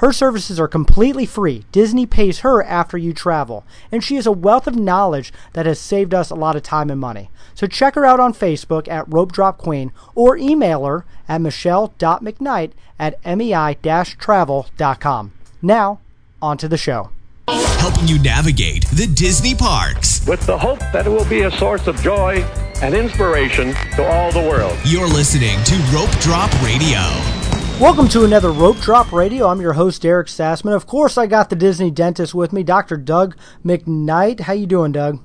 Her services are completely free. Disney pays her after you travel, and she has a wealth of knowledge that has saved us a lot of time and money. So check her out on Facebook at Rope Drop Queen or email her at michelle.mcknight at mei-travel.com. Now, on to the show. Helping you navigate the Disney parks. with the hope that it will be a source of joy and inspiration to all the world. You're listening to Rope Drop Radio. Welcome to another Rope Drop Radio. I'm your host Derek Sassman. Of course, I got the Disney dentist with me, Dr. Doug McKnight. How you doing, Doug?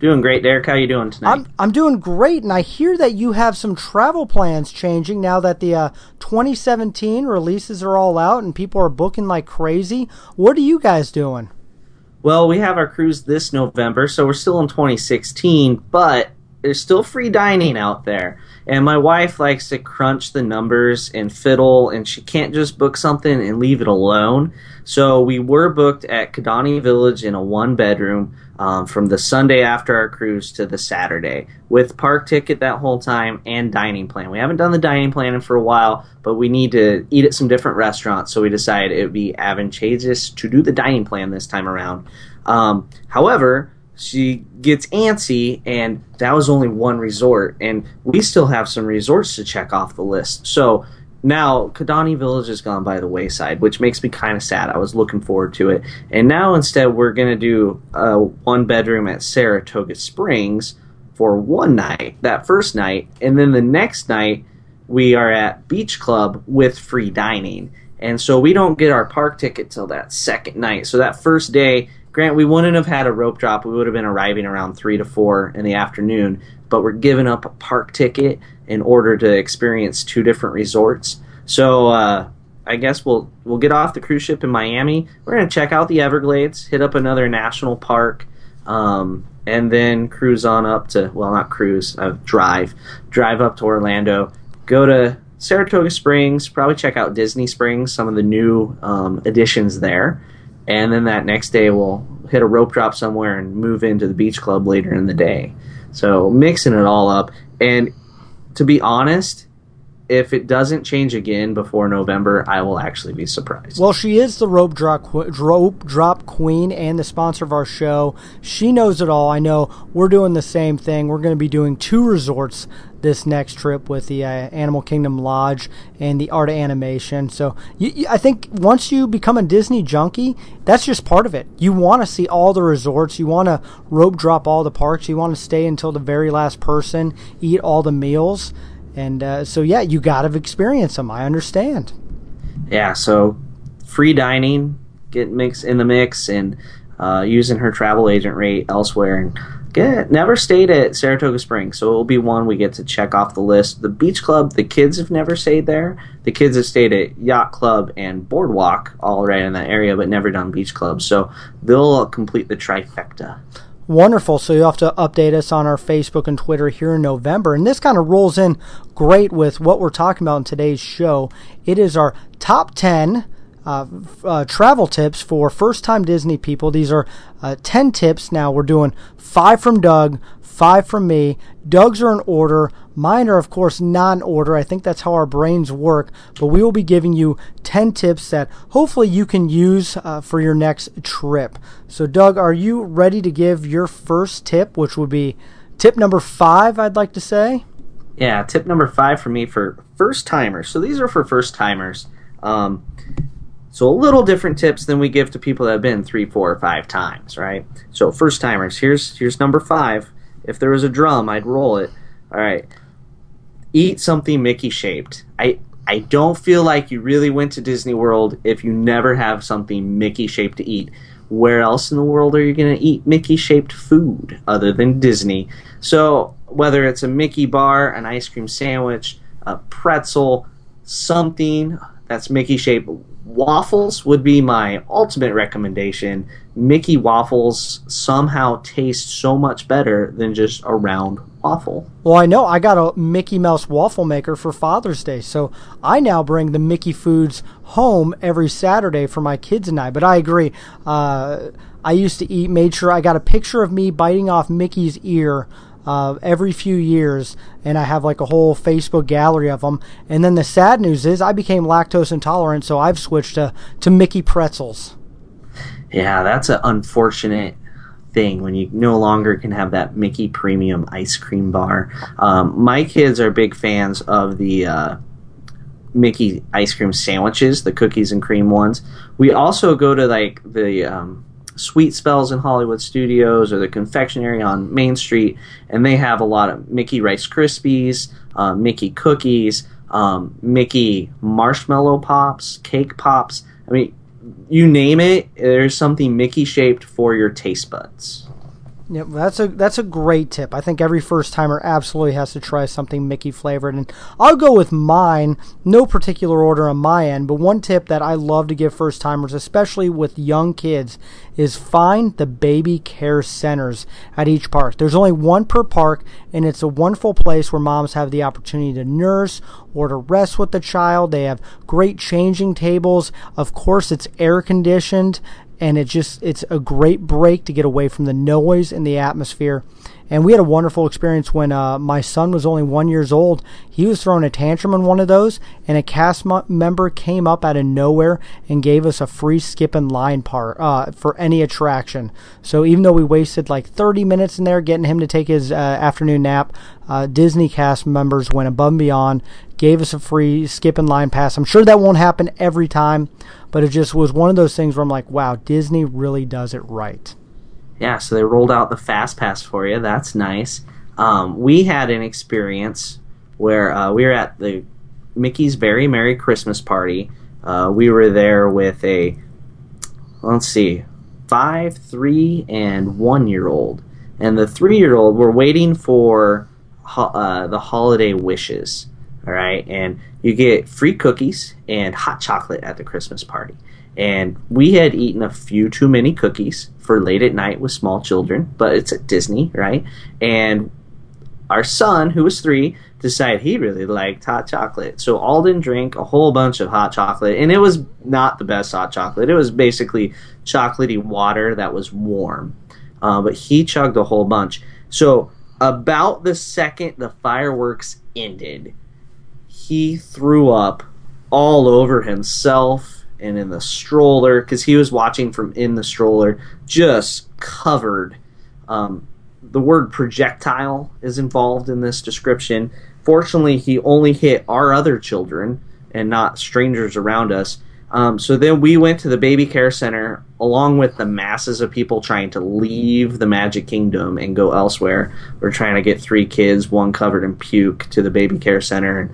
Doing great, Derek. How you doing tonight? I'm I'm doing great, and I hear that you have some travel plans changing now that the uh, 2017 releases are all out and people are booking like crazy. What are you guys doing? well, we have our cruise this November, so we're still in 2016, but there's still free dining out there. And my wife likes to crunch the numbers and fiddle, and she can't just book something and leave it alone. So we were booked at Kidani Village in a one bedroom um, from the Sunday after our cruise to the Saturday with park ticket that whole time and dining plan. We haven't done the dining plan in for a while, but we need to eat at some different restaurants, so we decided it would be advantageous to do the dining plan this time around. Um, however, she gets antsy, and that was only one resort, and we still have some resorts to check off the list. So now Kidani Village has gone by the wayside, which makes me kind of sad. I was looking forward to it, and now instead we're gonna do a one bedroom at Saratoga Springs for one night, that first night, and then the next night we are at Beach Club with free dining. And so we don't get our park ticket till that second night. So that first day, Grant, we wouldn't have had a rope drop. We would have been arriving around three to four in the afternoon, but we're giving up a park ticket in order to experience two different resorts. So uh, I guess we'll we'll get off the cruise ship in Miami. We're gonna check out the Everglades, hit up another national park, um, and then cruise on up to well, not cruise, uh, drive, drive up to Orlando, go to Saratoga Springs, probably check out Disney Springs, some of the new um, additions there, and then that next day we'll hit a rope drop somewhere and move into the beach club later in the day. So mixing it all up, and to be honest, if it doesn't change again before November, I will actually be surprised. Well, she is the rope drop rope drop queen and the sponsor of our show. She knows it all. I know we're doing the same thing. We're going to be doing two resorts this next trip with the uh, Animal Kingdom Lodge and the Art of Animation. So you, you, I think once you become a Disney junkie, that's just part of it. You want to see all the resorts. You want to rope drop all the parks. You want to stay until the very last person, eat all the meals. And uh, so, yeah, you got to experience them. I understand. yeah, so free dining, get mix in the mix, and uh, using her travel agent rate elsewhere. And get never stayed at Saratoga Springs, so it will be one we get to check off the list. The beach club, the kids have never stayed there. The kids have stayed at Yacht Club and Boardwalk, all right in that area, but never done beach club. So they'll complete the trifecta. Wonderful. So you'll have to update us on our Facebook and Twitter here in November. And this kind of rolls in great with what we're talking about in today's show. It is our top 10 uh, uh, travel tips for first time Disney people. These are uh, 10 tips. Now we're doing five from Doug, five from me. Doug's are in order. Mine are, of course, non order. I think that's how our brains work. But we will be giving you 10 tips that hopefully you can use uh, for your next trip. So, Doug, are you ready to give your first tip, which would be tip number five, I'd like to say? Yeah, tip number five for me for first timers. So these are for first timers. Um, so a little different tips than we give to people that have been three, four, or five times, right? So first timers. Here's here's number five. If there was a drum, I'd roll it. All right. Eat something Mickey shaped. I I don't feel like you really went to Disney World if you never have something Mickey shaped to eat. Where else in the world are you going to eat Mickey shaped food other than Disney? So, whether it's a Mickey bar, an ice cream sandwich, a pretzel, something that's Mickey shaped, waffles would be my ultimate recommendation Mickey waffles somehow taste so much better than just a round waffle. Well, I know I got a Mickey Mouse waffle maker for Father's Day, so I now bring the Mickey foods home every Saturday for my kids and I. But I agree. Uh, I used to eat, made sure I got a picture of me biting off Mickey's ear uh, every few years, and I have like a whole Facebook gallery of them. And then the sad news is I became lactose intolerant, so I've switched to, to Mickey pretzels. Yeah, that's an unfortunate thing when you no longer can have that Mickey Premium ice cream bar. Um, my kids are big fans of the uh, Mickey ice cream sandwiches, the cookies and cream ones. We also go to like the um, Sweet Spells in Hollywood Studios or the confectionery on Main Street, and they have a lot of Mickey Rice Krispies, uh, Mickey cookies, um, Mickey marshmallow pops, cake pops. I mean, you name it, there's something Mickey shaped for your taste buds. Yep, that's a that's a great tip. I think every first timer absolutely has to try something Mickey flavored, and I'll go with mine. No particular order on my end, but one tip that I love to give first timers, especially with young kids, is find the baby care centers at each park. There's only one per park, and it's a wonderful place where moms have the opportunity to nurse or to rest with the child. They have great changing tables. Of course, it's air conditioned and it just it's a great break to get away from the noise and the atmosphere. And we had a wonderful experience when uh, my son was only one years old. He was throwing a tantrum in one of those, and a cast member came up out of nowhere and gave us a free skip and line part uh, for any attraction. So even though we wasted like 30 minutes in there getting him to take his uh, afternoon nap, uh, Disney cast members went above and beyond, gave us a free skip and line pass. I'm sure that won't happen every time, but it just was one of those things where I'm like, wow, Disney really does it right. Yeah, so they rolled out the fast pass for you. That's nice. Um, we had an experience where uh, we were at the Mickey's Very Merry Christmas Party. Uh, we were there with a, let's see, five, three, and one year old. And the three year old, we're waiting for ho- uh, the holiday wishes. All right. And you get free cookies and hot chocolate at the Christmas party. And we had eaten a few too many cookies for late at night with small children, but it's at Disney, right? And our son, who was three, decided he really liked hot chocolate. So Alden drank a whole bunch of hot chocolate, and it was not the best hot chocolate. It was basically chocolatey water that was warm. Uh, but he chugged a whole bunch. So about the second the fireworks ended, he threw up all over himself and in the stroller because he was watching from in the stroller, just covered. Um, the word projectile is involved in this description. Fortunately, he only hit our other children and not strangers around us. Um, so then we went to the baby care center along with the masses of people trying to leave the Magic Kingdom and go elsewhere. We're trying to get three kids, one covered in puke, to the baby care center. And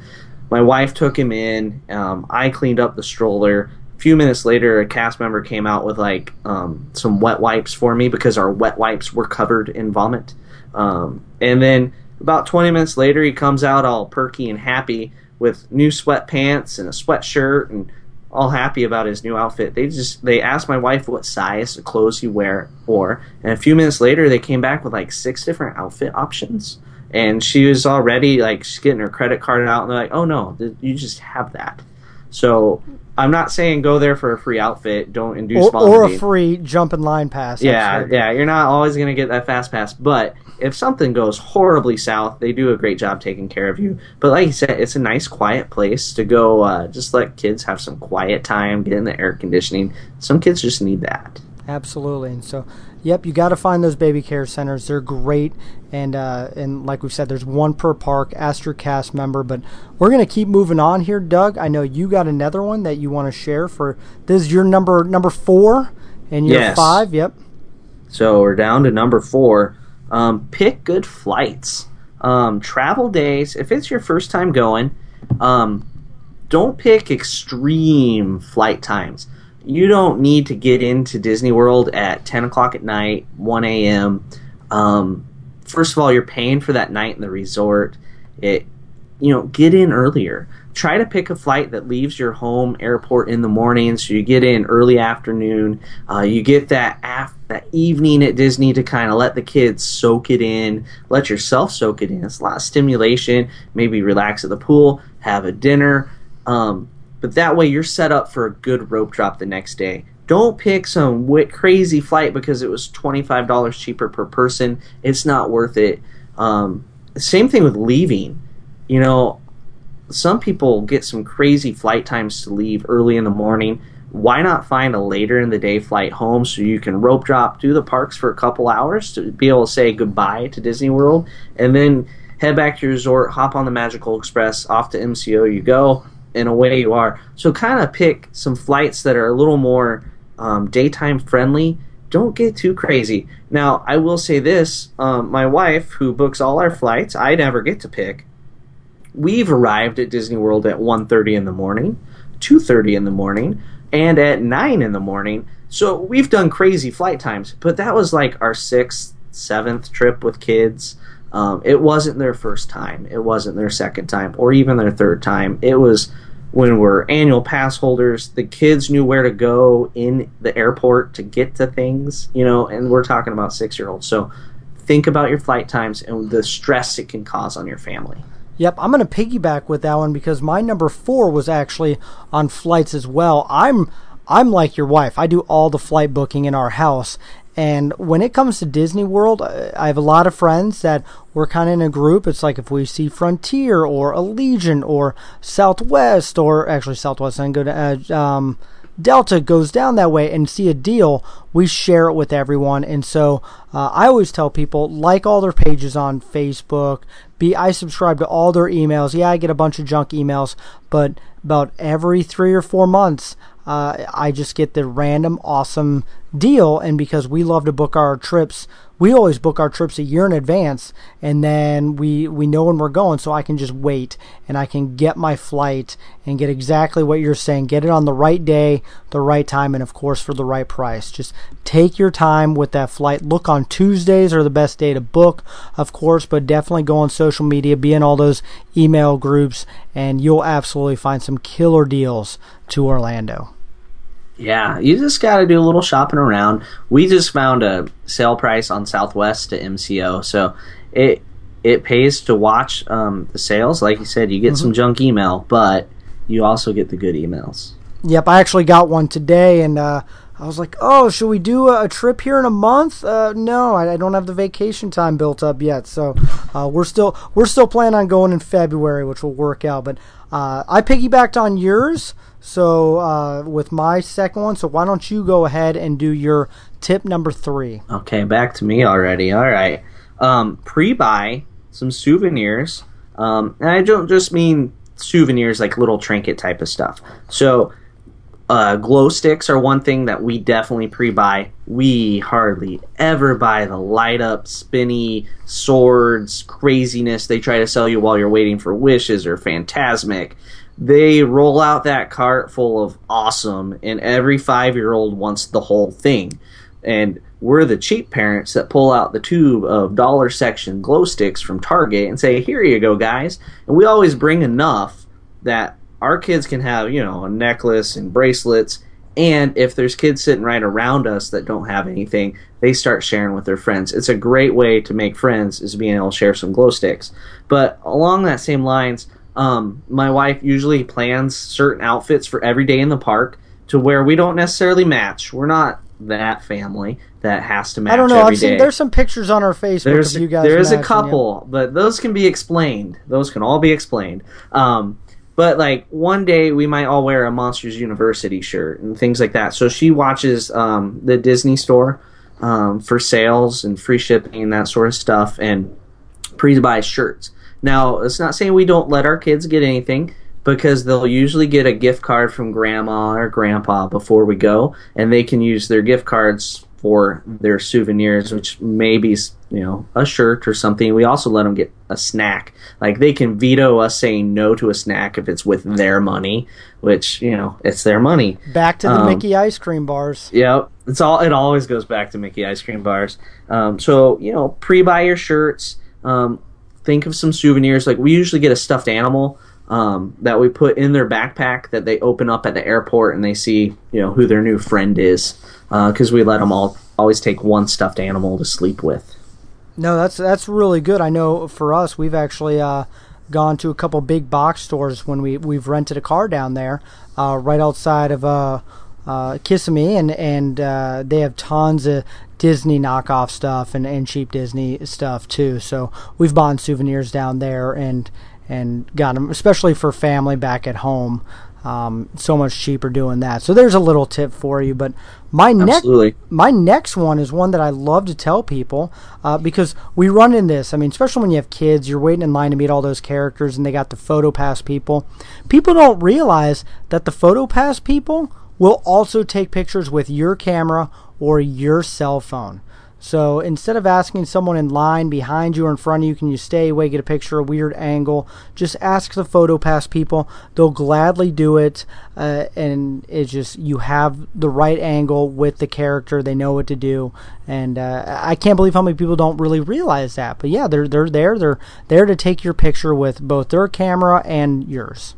my wife took him in. Um, I cleaned up the stroller. Few minutes later, a cast member came out with like um, some wet wipes for me because our wet wipes were covered in vomit. Um, and then about 20 minutes later, he comes out all perky and happy with new sweatpants and a sweatshirt and all happy about his new outfit. They just they asked my wife what size of clothes he wear wore, and a few minutes later they came back with like six different outfit options and she was already like she's getting her credit card out and they're like oh no you just have that so i'm not saying go there for a free outfit. Don't induce or, or a free jump in line pass yeah yeah you're not always going to get that fast pass. But if something goes horribly south they do a great job taking care of you. But like you said it's a nice quiet place to go uh, just let kids have some quiet time get in the air conditioning. Some kids just need that. Absolutely and so Yep, you got to find those baby care centers. They're great, and uh, and like we've said, there's one per park. Ask your cast member, but we're gonna keep moving on here, Doug. I know you got another one that you want to share for. This is your number number four, and your yes. five. Yep. So we're down to number four. Um, pick good flights. Um, travel days. If it's your first time going, um, don't pick extreme flight times you don't need to get into Disney World at 10 o'clock at night, 1 a.m. Um, first of all, you're paying for that night in the resort. It, you know, get in earlier. try to pick a flight that leaves your home airport in the morning, so you get in early afternoon. Uh, you get that af- that evening at Disney to kind of let the kids soak it in, let yourself soak it in. It's a lot of stimulation. Maybe relax at the pool, have a dinner. Um, but that way you're set up for a good rope drop the next day. Don't pick some crazy flight because it was $25 cheaper per person. It's not worth it. Um, same thing with leaving. You know, some people get some crazy flight times to leave early in the morning. Why not find a later in the day flight home so you can rope drop, do the parks for a couple hours to be able to say goodbye to Disney World, and then head back to your resort, hop on the Magical Express, off to MCO you go, and away you are. So kind of pick some flights that are a little more um, daytime friendly. Don't get too crazy. Now, I will say this: um, my wife, who books all our flights, I never get to pick. We've arrived at Disney World at 1.30 in the morning, 2.30 in the morning, and at 9 in the morning. So we've done crazy flight times, but that was like our sixth, seventh trip with kids. Um, it wasn't their first time. It wasn't their second time, or even their third time. It was when we're annual pass holders. The kids knew where to go in the airport to get to things, you know, and we're talking about six year olds. So think about your flight times and the stress it can cause on your family. Yep, I'm going to piggyback with that one because my number four was actually on flights as well. I'm I'm like your wife. I do all the flight booking in our house. And when it comes to Disney World, I have a lot of friends that we're kind of in a group. It's like if we see Frontier or Allegiant or Southwest or actually Southwest and go to uh, um, Delta goes down that way and see a deal, we share it with everyone. And so uh, I always tell people like all their pages on Facebook. Be I subscribe to all their emails. Yeah, I get a bunch of junk emails, but about every three or four months, uh, I just get the random awesome deal. And because we love to book our trips, we always book our trips a year in advance, and then we we know when we're going, so I can just wait and I can get my flight and get exactly what you're saying. Get it on the right day, the right time, and of course for the right price. Just take your time with that flight. Look on Tuesdays are the best day to book, of course, but definitely go on social media, be in all those email groups, and you'll absolutely find some killer deals to Orlando. Yeah, you just got to do a little shopping around. We just found a sale price on Southwest to MCO, so it it pays to watch um, the sales. Like you said, you get mm-hmm. some junk email, but you also get the good emails. Yep, I actually got one today, and uh, I was like, "Oh, should we do a, trip here in a month?" Uh, no, I, I, don't have the vacation time built up yet, so uh, we're still we're still planning on going in February, which will work out. But uh, I piggybacked on yours. So uh, with my second one, so why don't you go ahead and do your tip number three? Okay, back to me already. All right, um, pre-buy some souvenirs, um, and I don't just mean souvenirs like little trinket type of stuff. So. Uh, glow sticks are one thing that we definitely pre-buy. We hardly ever buy the light up, spinny swords craziness they try to sell you while you're waiting for wishes or Fantasmic they roll out that cart full of awesome, and every five year old wants the whole thing. And we're the cheap parents that pull out the tube of dollar section glow sticks from Target and say, Here you go, guys. And we always bring enough that our kids can have, you know, a necklace and bracelets. And if there's kids sitting right around us that don't have anything, they start sharing with their friends. It's a great way to make friends is being able to share some glow sticks. But along that same lines, um, my wife usually plans certain outfits for every day in the park to where we don't necessarily match. We're not that family that has to match. I don't know. I've seen there's some pictures on our Facebook there's, of you guys. There is a couple, yeah. but those can be explained. Those can all be explained. Um, but like one day we might all wear a Monsters University shirt and things like that. So she watches um, the Disney store um, for sales and free shipping and that sort of stuff, and pre-buys shirts. Now, it's not saying we don't let our kids get anything because they'll usually get a gift card from grandma or grandpa before we go, and they can use their gift cards for their souvenirs, which may be you know a shirt or something. We also let them get a snack. Like they can veto us saying no to a snack if it's with their money, which you know it's their money. Back to the um, Mickey ice cream bars. Yep, it's all. It always goes back to Mickey ice cream bars. Um, so you know, pre-buy your shirts. Um, think of some souvenirs. Like we usually get a stuffed animal um, that we put in their backpack that they open up at the airport and they see you know who their new friend is because we let them all always take one stuffed animal to sleep with. No, that's that's really good. I know for us, we've actually uh, gone to a couple big box stores when we we've rented a car down there, uh, right outside of uh, Kissimmee, and and uh, they have tons of Disney knockoff stuff and, and cheap Disney stuff too. So we've bought souvenirs down there and and got them, especially for family back at home. Um, so much cheaper doing that. So there's a little tip for you. But my next my next one is one that I love to tell people uh, because we run in this. I mean, especially when you have kids, you're waiting in line to meet all those characters, and they got the photo pass people. People don't realize that the photo pass people will also take pictures with your camera or your cell phone. So instead of asking someone in line behind you or in front of you, can you stay away, get a picture, a weird angle, just ask the PhotoPass people. They'll gladly do it. Uh, and it's just, you have the right angle with the character. They know what to do. And uh, I can't believe how many people don't really realize that. But yeah, they're, they're there. They're there to take your picture with both their camera and yours.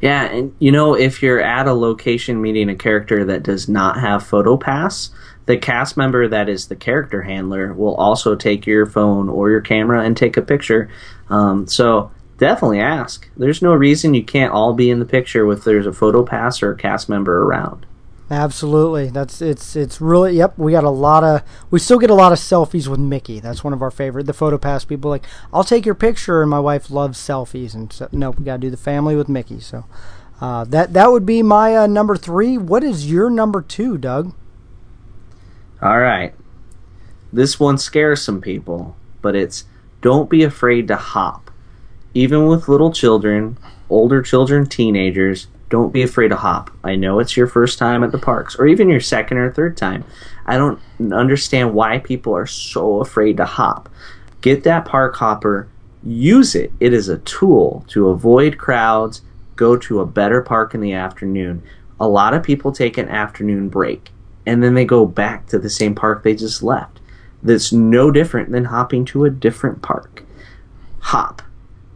Yeah, and you know, if you're at a location meeting a character that does not have photo pass, the cast member that is the character handler will also take your phone or your camera and take a picture. Um, so definitely ask. There's no reason you can't all be in the picture if there's a photo pass or a cast member around. Absolutely. That's it's it's really yep, we got a lot of we still get a lot of selfies with Mickey. That's one of our favorite the photo pass people like, I'll take your picture and my wife loves selfies and so nope, we got to do the family with Mickey. So uh, that that would be my uh, number 3. What is your number 2, Doug? All right. This one scares some people, but it's don't be afraid to hop. Even with little children, older children, teenagers, don't be afraid to hop. I know it's your first time at the parks, or even your second or third time. I don't understand why people are so afraid to hop. Get that park hopper, use it. It is a tool to avoid crowds, go to a better park in the afternoon. A lot of people take an afternoon break and then they go back to the same park they just left. That's no different than hopping to a different park. Hop.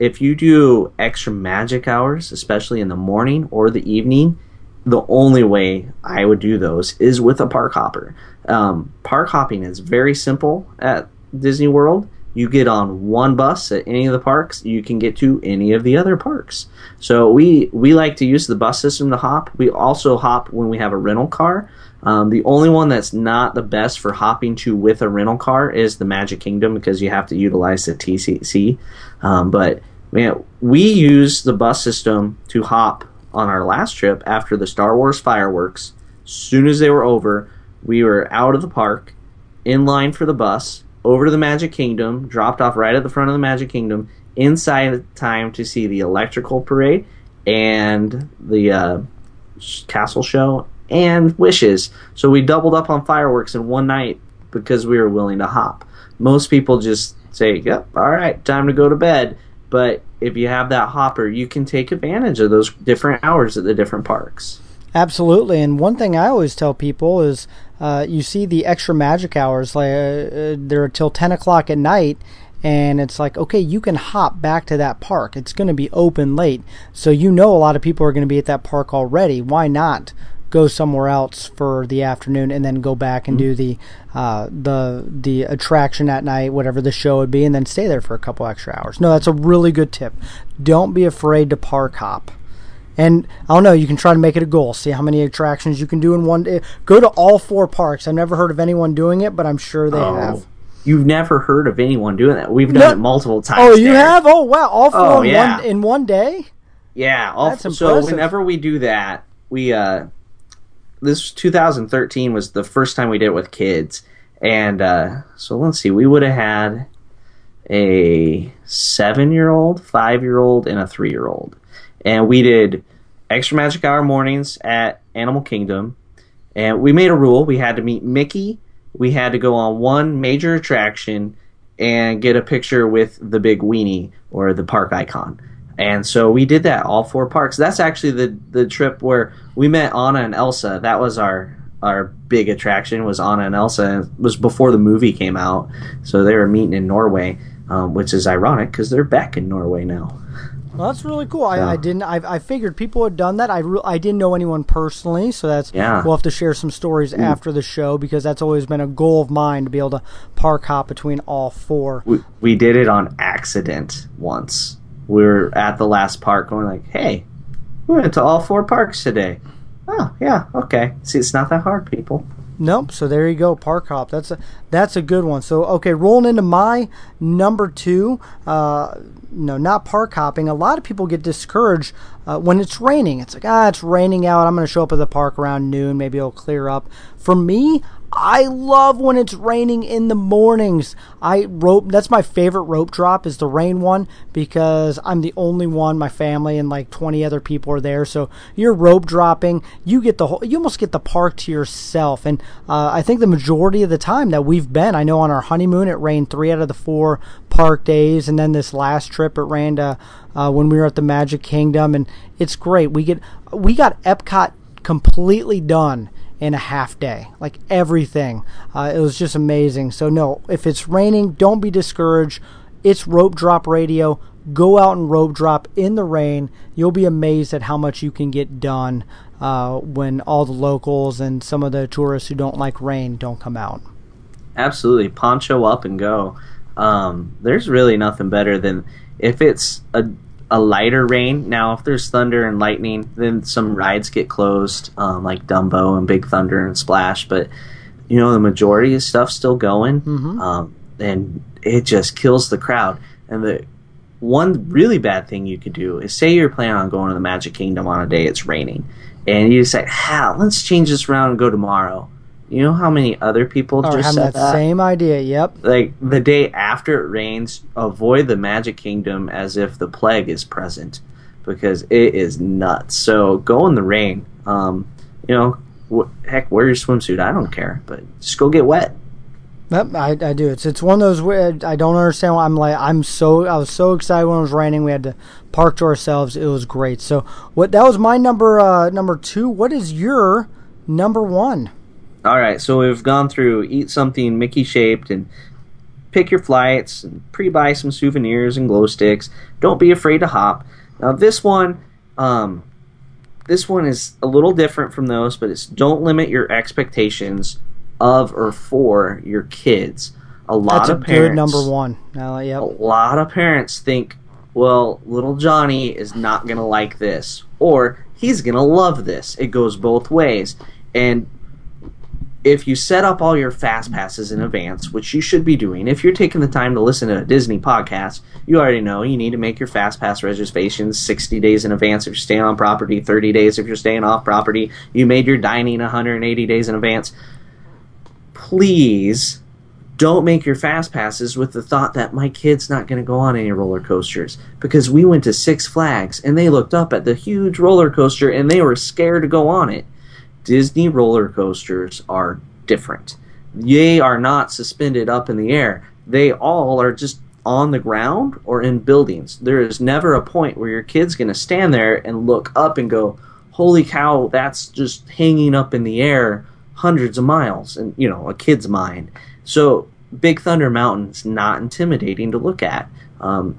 If you do extra magic hours, especially in the morning or the evening, the only way I would do those is with a park hopper. Um, park hopping is very simple at Disney World. You get on one bus at any of the parks, you can get to any of the other parks. So we we like to use the bus system to hop. We also hop when we have a rental car. Um, the only one that's not the best for hopping to with a rental car is the Magic Kingdom because you have to utilize the TCC. Um, but man, we used the bus system to hop on our last trip after the Star Wars fireworks. Soon as they were over, we were out of the park, in line for the bus, over to the Magic Kingdom, dropped off right at the front of the Magic Kingdom, inside time to see the electrical parade and the uh, castle show and wishes. So we doubled up on fireworks in one night because we were willing to hop. Most people just say, "Yep, all right, time to go to bed." But if you have that hopper, you can take advantage of those different hours at the different parks. Absolutely, and one thing I always tell people is, uh, you see the extra magic hours, like uh, uh they're till ten o'clock at night, and it's like okay you can hop back to that park. It's going to be open late. So you know a lot of people are going to be at that park already. Why not go somewhere else for the afternoon and then go back and mm-hmm. do the uh, the the attraction at night, whatever the show would be, and then stay there for a couple extra hours. No, that's a really good tip. Don't be afraid to park hop. And I don't know, you can try to make it a goal. See how many attractions you can do in one day. Go to all four parks. I've never heard of anyone doing it, but I'm sure they oh, have. You've never heard of anyone doing that? We've done no. it multiple times. Oh, you there. have? Oh, wow! All four oh, in, yeah. one, in one day. Yeah, all, That's impressive. so whenever we do that, we uh, this 2013 was the first time we did it with kids, and uh, so let's see, we would have had a seven-year-old, five-year-old, and a three-year-old, and we did extra magic hour mornings at Animal Kingdom, and we made a rule: we had to meet Mickey, we had to go on one major attraction, and get a picture with the big weenie or the park icon. And so we did that all four parks. That's actually the the trip where we met Anna and Elsa. That was our our big attraction was Anna and Elsa. It was before the movie came out, so they were meeting in Norway, um, which is ironic because they're back in Norway now. Well, that's really cool. I, Yeah. I didn't. I, I figured people had done that. I re- I didn't know anyone personally, so that's Yeah. We'll have to share some stories after the show because that's always been a goal of mine to be able to park hop between all four. We, we did it on accident once. We were at the last park going like, hey, we went to all four parks today. Oh, yeah, okay. See, it's not that hard, people. Nope. So there you go, park hop. That's a that's a good one. So okay, rolling into my number two. Uh, no, not park hopping. A lot of people get discouraged uh, when it's raining. It's like ah, it's raining out. I'm going to show up at the park around noon. Maybe it'll clear up. For me, I love when it's raining in the mornings. I rope. That's my favorite rope drop is the rain one because I'm the only one. My family and like 20 other people are there. So you're rope dropping. You get the whole. You almost get the park to yourself. And uh, I think the majority of the time that we've been, I know on our honeymoon it rained three out of the four park days, and then this last trip it rained uh, uh, when we were at the Magic Kingdom, and it's great. We get we got Epcot completely done in a half day, like everything. Uh, it was just amazing. So no, if it's raining, don't be discouraged. It's rope drop radio. Go out and rope drop in the rain. You'll be amazed at how much you can get done uh, when all the locals and some of the tourists who don't like rain don't come out. Absolutely, poncho up and go. Um, there's really nothing better than if it's a a lighter rain. Now, if there's thunder and lightning, then some rides get closed, um, like Dumbo and Big Thunder and Splash. But you know, the majority of stuff's still going, um, and it just kills the crowd. And the one really bad thing you could do is say you're planning on going to the Magic Kingdom on a day it's raining, and you decide, "Ha, let's change this around and go tomorrow." You know how many other people Or just said that, that? same idea. Yep. like the day after it rains, avoid the Magic Kingdom as if the plague is present, because it is nuts. So go in the rain. Um, you know, wh- heck, wear your swimsuit. I don't care, but just go get wet. Yep, I, I do. It's it's one of those where I don't understand. Why I'm like I'm so I was so excited when it was raining. We had to park to ourselves. It was great. So what that was my number uh, number two. What is your number one? All right, so we've gone through eat something Mickey shaped and pick your flights and pre-buy some souvenirs and glow sticks. Don't be afraid to hop. Now this one, um, this one is a little different from those, but it's don't limit your expectations of or for your kids. A lot That's a of parents, good number one. Uh, yep. a lot of parents think, well, little Johnny is not going to like this, or he's going to love this. It goes both ways. And if you set up all your fast passes in advance, which you should be doing, if you're taking the time to listen to a Disney podcast, you already know you need to make your fast pass reservations 60 days in advance if you're staying on property, 30 days if you're staying off property. You made your dining 180 days in advance. Please don't make your fast passes with the thought that my kid's not going to go on any roller coasters because we went to Six Flags and they looked up at the huge roller coaster and they were scared to go on it. Disney roller coasters are different. They are not suspended up in the air. They all are just on the ground or in buildings. There is never a point where your kid's going to stand there and look up and go, "Holy cow, that's just hanging up in the air hundreds of miles." And you know, a kid's mind. So, Big Thunder Mountain's not intimidating to look at. Um,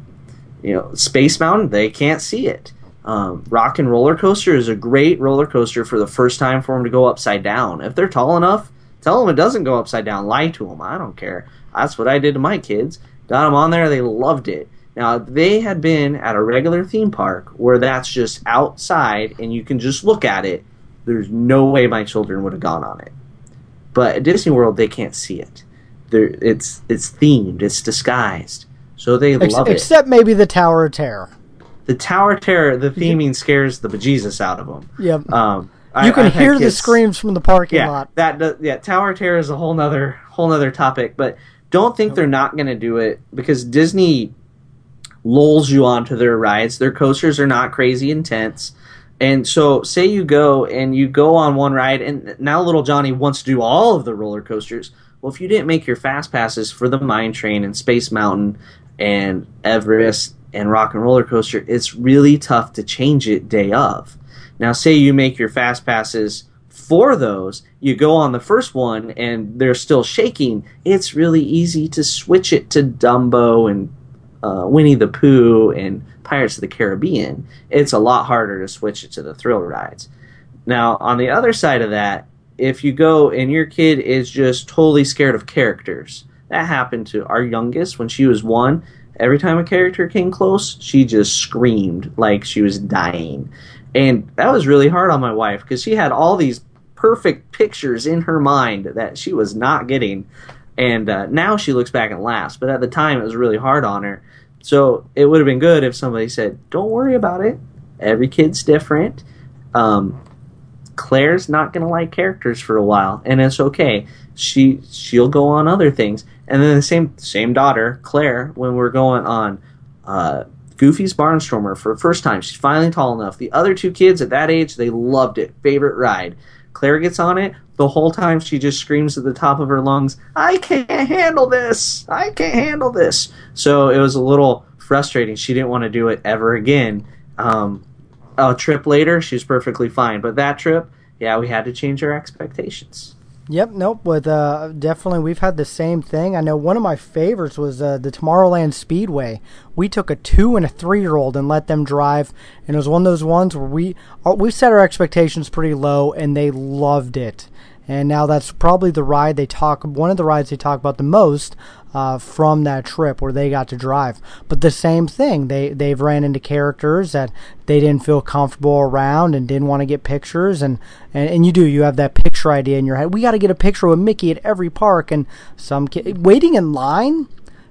you know, Space Mountain, they can't see it. Um, Rock and Roller Coaster is a great roller coaster for the first time for them to go upside down. If they're tall enough, tell them it doesn't go upside down. Lie to them. I don't care. That's what I did to my kids. Got them on there. They loved it. Now, if they had been at a regular theme park where that's just outside and you can just look at it, there's no way my children would have gone on it. But at Disney World, they can't see it. They're, it's it's themed. It's disguised. So they Ex- love it. except maybe the Tower of Terror. The Tower Terror, the theming scares the bejesus out of them. Yep. Um, you I- can I've hear the kids- screams from the parking Yeah, lot. that does, yeah. Tower Terror is a whole nother whole nother topic, but don't think they're not going to do it because Disney lulls you onto their rides. Their coasters are not crazy intense. And so, say you go and you go on one ride, and now little Johnny wants to do all of the roller coasters. Well, if you didn't make your fast passes for the Mine Train and Space Mountain and Everest and Rock and Roller Coaster, it's really tough to change it day of. Now, say you make your fast passes for those, you go on the first one and they're still shaking. It's really easy to switch it to Dumbo and uh, Winnie the Pooh and Pirates of the Caribbean, it's a lot harder to switch it to the thrill rides. Now, on the other side of that, if you go and your kid is just totally scared of characters, that happened to our youngest when she was one. Every time a character came close, she just screamed like she was dying. And that was really hard on my wife because she had all these perfect pictures in her mind that she was not getting. And uh, now she looks back and laughs, but at the time it was really hard on her. So it would have been good if somebody said, "Don't worry about it. Every kid's different. Um, Claire's not going to like characters for a while, and it's okay. She she'll go on other things." And then the same same daughter, Claire, when we're going on uh, Goofy's Barnstormer for the first time, she's finally tall enough. The other two kids at that age, they loved it. Favorite ride. Claire gets on it. The whole time she just screams at the top of her lungs, I can't handle this. I can't handle this. So it was a little frustrating. She didn't want to do it ever again. Um, a trip later, she's perfectly fine. But that trip, yeah, we had to change our expectations. Yep, nope. With uh, definitely, we've had the same thing. I know one of my favorites was uh, the Tomorrowland Speedway. We took a two and a three year old and let them drive, and it was one of those ones where we uh, we set our expectations pretty low, and they loved it. And now that's probably the ride they talk one of the rides they talk about the most uh, from that trip where they got to drive. But the same thing, they they've ran into characters that they didn't feel comfortable around and didn't want to get pictures, and, and and you do you have that picture idea in your head. We got to get a picture with Mickey at every park, and some kid waiting in line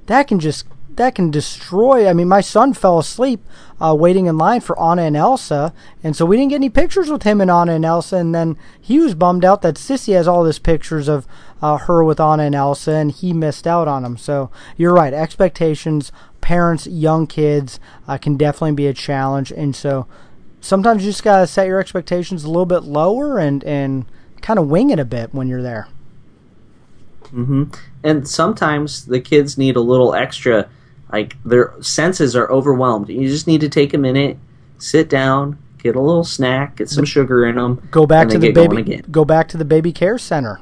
that can just that can destroy. I mean, my son fell asleep uh, waiting in line for Anna and Elsa, and so we didn't get any pictures with him and Anna and Elsa. And then he was bummed out that Sissy has all these pictures of uh, her with Anna and Elsa, and he missed out on them. So you're right. Expectations, parents, young kids uh, can definitely be a challenge, and so sometimes you just gotta set your expectations a little bit lower and and kind of wing it a bit when you're there. Mm-hmm. And sometimes the kids need a little extra like their senses are overwhelmed. You just need to take a minute, sit down, get a little snack, get some sugar in them. Go back to the baby. Go back to the baby care center.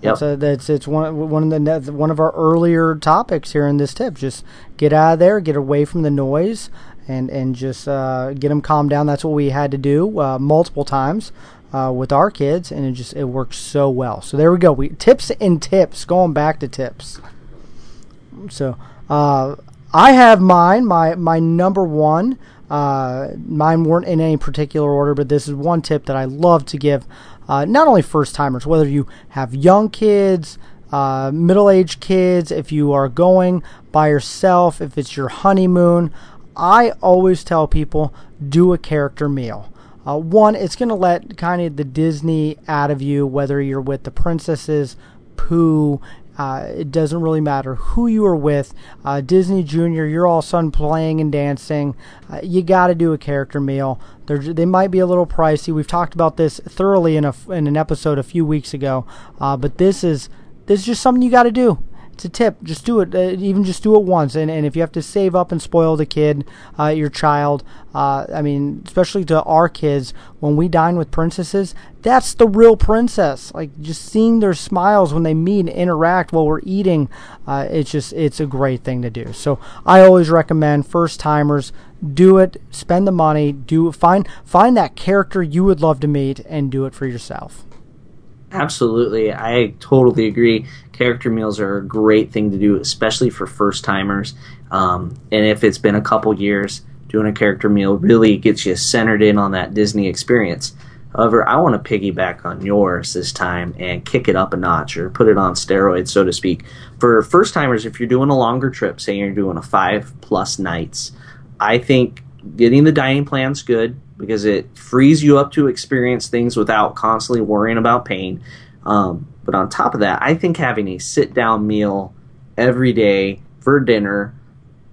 Yep. That's, that's it's one one of the one of our earlier topics here in this tip. Just get out of there, get away from the noise, and and just uh, get them calmed down. That's what we had to do uh, multiple times uh, with our kids, and it just it works so well. So there we go. We tips and tips. Going back to tips. So uh, I have mine. My my number one. Uh, mine weren't in any particular order, but this is one tip that I love to give. Uh, not only first timers, whether you have young kids, uh, middle aged kids, if you are going by yourself, if it's your honeymoon, I always tell people do a character meal. Uh, one, it's going to let kind of the Disney out of you, whether you're with the princesses, Pooh, uh, it doesn't really matter who you are with. Uh, Disney Junior, you're all son playing and dancing. Uh, you got to do a character meal. They're, they might be a little pricey. We've talked about this thoroughly in a in an episode a few weeks ago, uh, but this is this is just something you got to do it's a tip. Just do it. Uh, even just do it once. And, and if you have to save up and spoil the kid, uh, your child, uh, I mean, especially to our kids, when we dine with princesses, that's the real princess. Like just seeing their smiles when they meet and interact while we're eating, uh, it's just it's a great thing to do. So I always recommend first timers do it. Spend the money. Do find find that character you would love to meet and do it for yourself. Absolutely. I totally agree. Character meals are a great thing to do, especially for first timers. Um, and if it's been a couple years, doing a character meal really gets you centered in on that Disney experience. However, I want to piggyback on yours this time and kick it up a notch or put it on steroids, so to speak. For first timers, if you're doing a longer trip, say you're doing a five plus nights, I think getting the dining plan's good because it frees you up to experience things without constantly worrying about pain. Um, but on top of that, I think having a sit down meal every day for dinner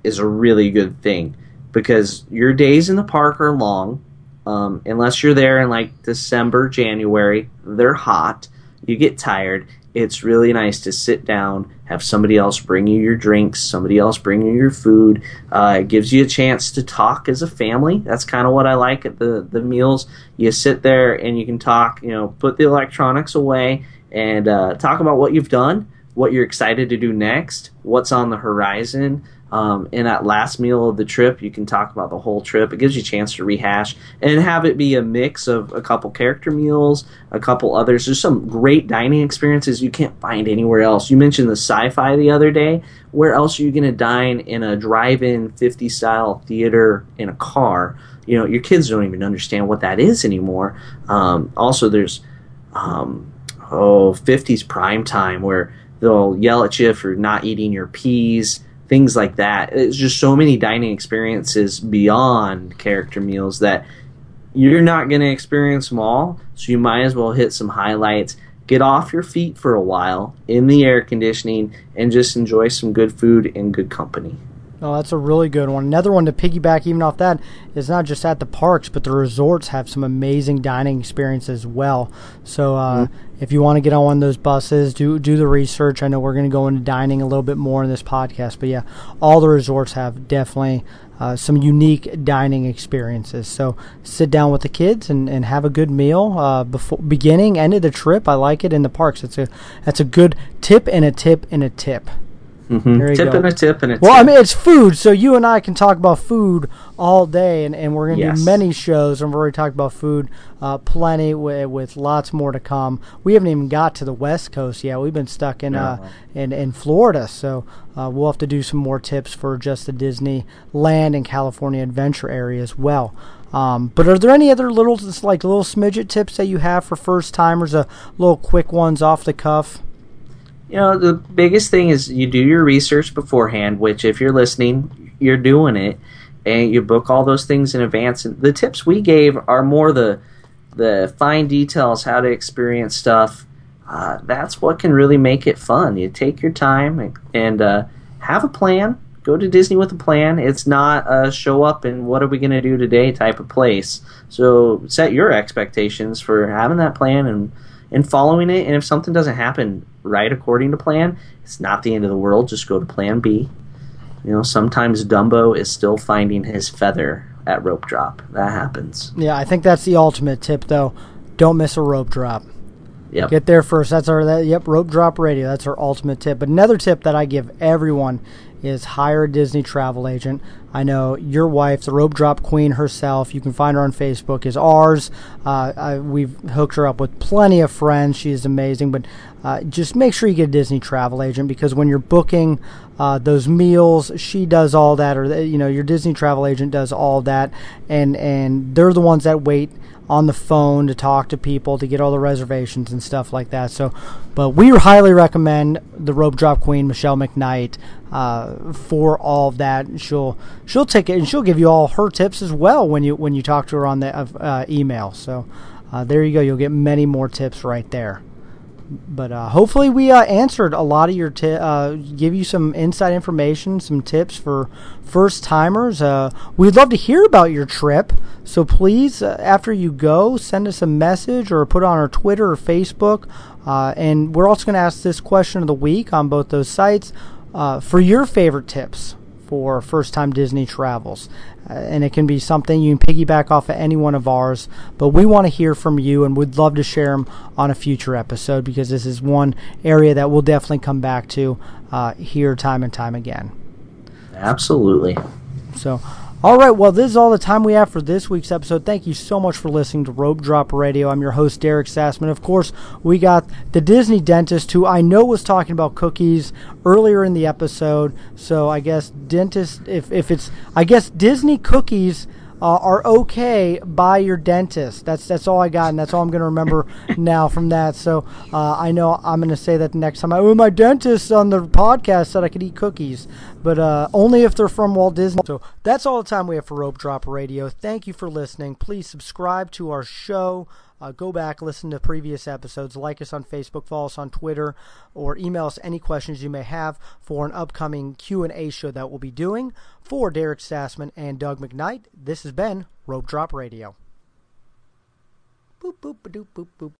is a really good thing because your days in the park are long. Um, unless you're there in like December, January, they're hot. You get tired, it's really nice to sit down, have somebody else bring you your drinks, somebody else bring you your food. Uh, it gives you a chance to talk as a family. That's kind of what I like at the, the meals. You sit there and you can talk, you know, put the electronics away and uh, talk about what you've done, what you're excited to do next, what's on the horizon. Um, in that last meal of the trip, you can talk about the whole trip. It gives you a chance to rehash and have it be a mix of a couple character meals, a couple others. There's some great dining experiences you can't find anywhere else. You mentioned the sci-fi the other day. Where else are you going to dine in a drive-in 50 style theater in a car? You know, your kids don't even understand what that is anymore. Um, also, there's um, oh 50s prime time where they'll yell at you for not eating your peas things like that. It's just so many dining experiences beyond character meals that you're not going to experience them all so you might as well hit some highlights. Get off your feet for a while in the air conditioning and just enjoy some good food and good company Oh, that's a really good one. Another one to piggyback even off that is not just at the parks, but the resorts have some amazing dining experiences as well. So uh, mm-hmm. if you want to get on one of those buses, do do the research. I know we're going to go into dining a little bit more in this podcast, but yeah, all the resorts have definitely uh, some unique dining experiences. So sit down with the kids and, and have a good meal uh, before beginning end of the trip. I like it in the parks. It's a that's a good tip and a tip and a tip. Mm-hmm. Tip go. and a tip and a well, tip. I mean, it's food, so you and I can talk about food all day, and, and we're going to yes. do many shows, and we've already talked about food uh, plenty with, with lots more to come. We haven't even got to the West Coast yet. We've been stuck in, no. uh, in, in Florida, so uh, we'll have to do some more tips for just the Disney Land and California Adventure area as well. Um, but are there any other little, like little smidget tips that you have for first timers? A uh, little quick ones off the cuff you know, the biggest thing is you do your research beforehand, which if you're listening, you're doing it, and you book all those things in advance. And the tips we gave are more the the fine details, how to experience stuff. Uh, that's what can really make it fun. You take your time and, and uh, have a plan. Go to Disney with a plan. It's not a show up and what are we going to do today type of place. So set your expectations for having that plan and and following it. And if something doesn't happen right according to plan, it's not the end of the world. Just go to plan B. You know, sometimes Dumbo is still finding his feather at rope drop. That happens. Yeah, I think that's the ultimate tip, though. Don't miss a rope drop. Yep. Get there first. That's our that, yep rope drop radio. That's our ultimate tip. But another tip that I give everyone is hire a Disney travel agent. I know your wife, the rope drop queen herself. You can find her on Facebook. Is ours. Uh, I, we've hooked her up with plenty of friends. She is amazing. But uh, just make sure you get a Disney travel agent because when you're booking uh, those meals, she does all that, or you know your Disney travel agent does all that, and and they're the ones that wait on the phone to talk to people to get all the reservations and stuff like that. So, but we highly recommend the rope drop queen Michelle McKnight uh, for all of that. And She'll she'll take it and she'll give you all her tips as well when you when you talk to her on the uh, email. So uh, there you go. You'll get many more tips right there but uh, hopefully we uh, answered a lot of your uh, give you some inside information some tips for first timers. Uh, we'd love to hear about your trip. So please uh, after you go send us a message or put on our twitter or facebook. Uh, and we're also going to ask this question of the week on both those sites for your favorite tips for first time Disney travels. Uh, and it can be something you can piggyback off of any one of ours. But we want to hear from you and we'd love to share them on a future episode because this is one area that we'll definitely come back to uh, here time and time again. Absolutely. So, all right, well, this is all the time we have for this week's episode. Thank you so much for listening to Rope Drop Radio. I'm your host, Derek Sassman. Of course, we got the Disney dentist who I know was talking about cookies earlier in the episode. So I guess dentist, if, if it's, I guess Disney cookies uh, are okay by your dentist. That's that's all I got, and that's all I'm going to remember now from that. So uh, I know I'm going to say that the next time. I, oh, my dentist on the podcast said I could eat cookies, but uh, only if they're from Walt Disney. So that's all the time we have for Rope Drop Radio. Thank you for listening. Please subscribe to our show. Uh, go back, listen to previous episodes, like us on Facebook, follow us on Twitter, or email us any questions you may have for an upcoming Q&A show that we'll be doing. For Derek Sassman and Doug McKnight, this has been Rope Drop Radio. Boop, boop, boop, boop, boop.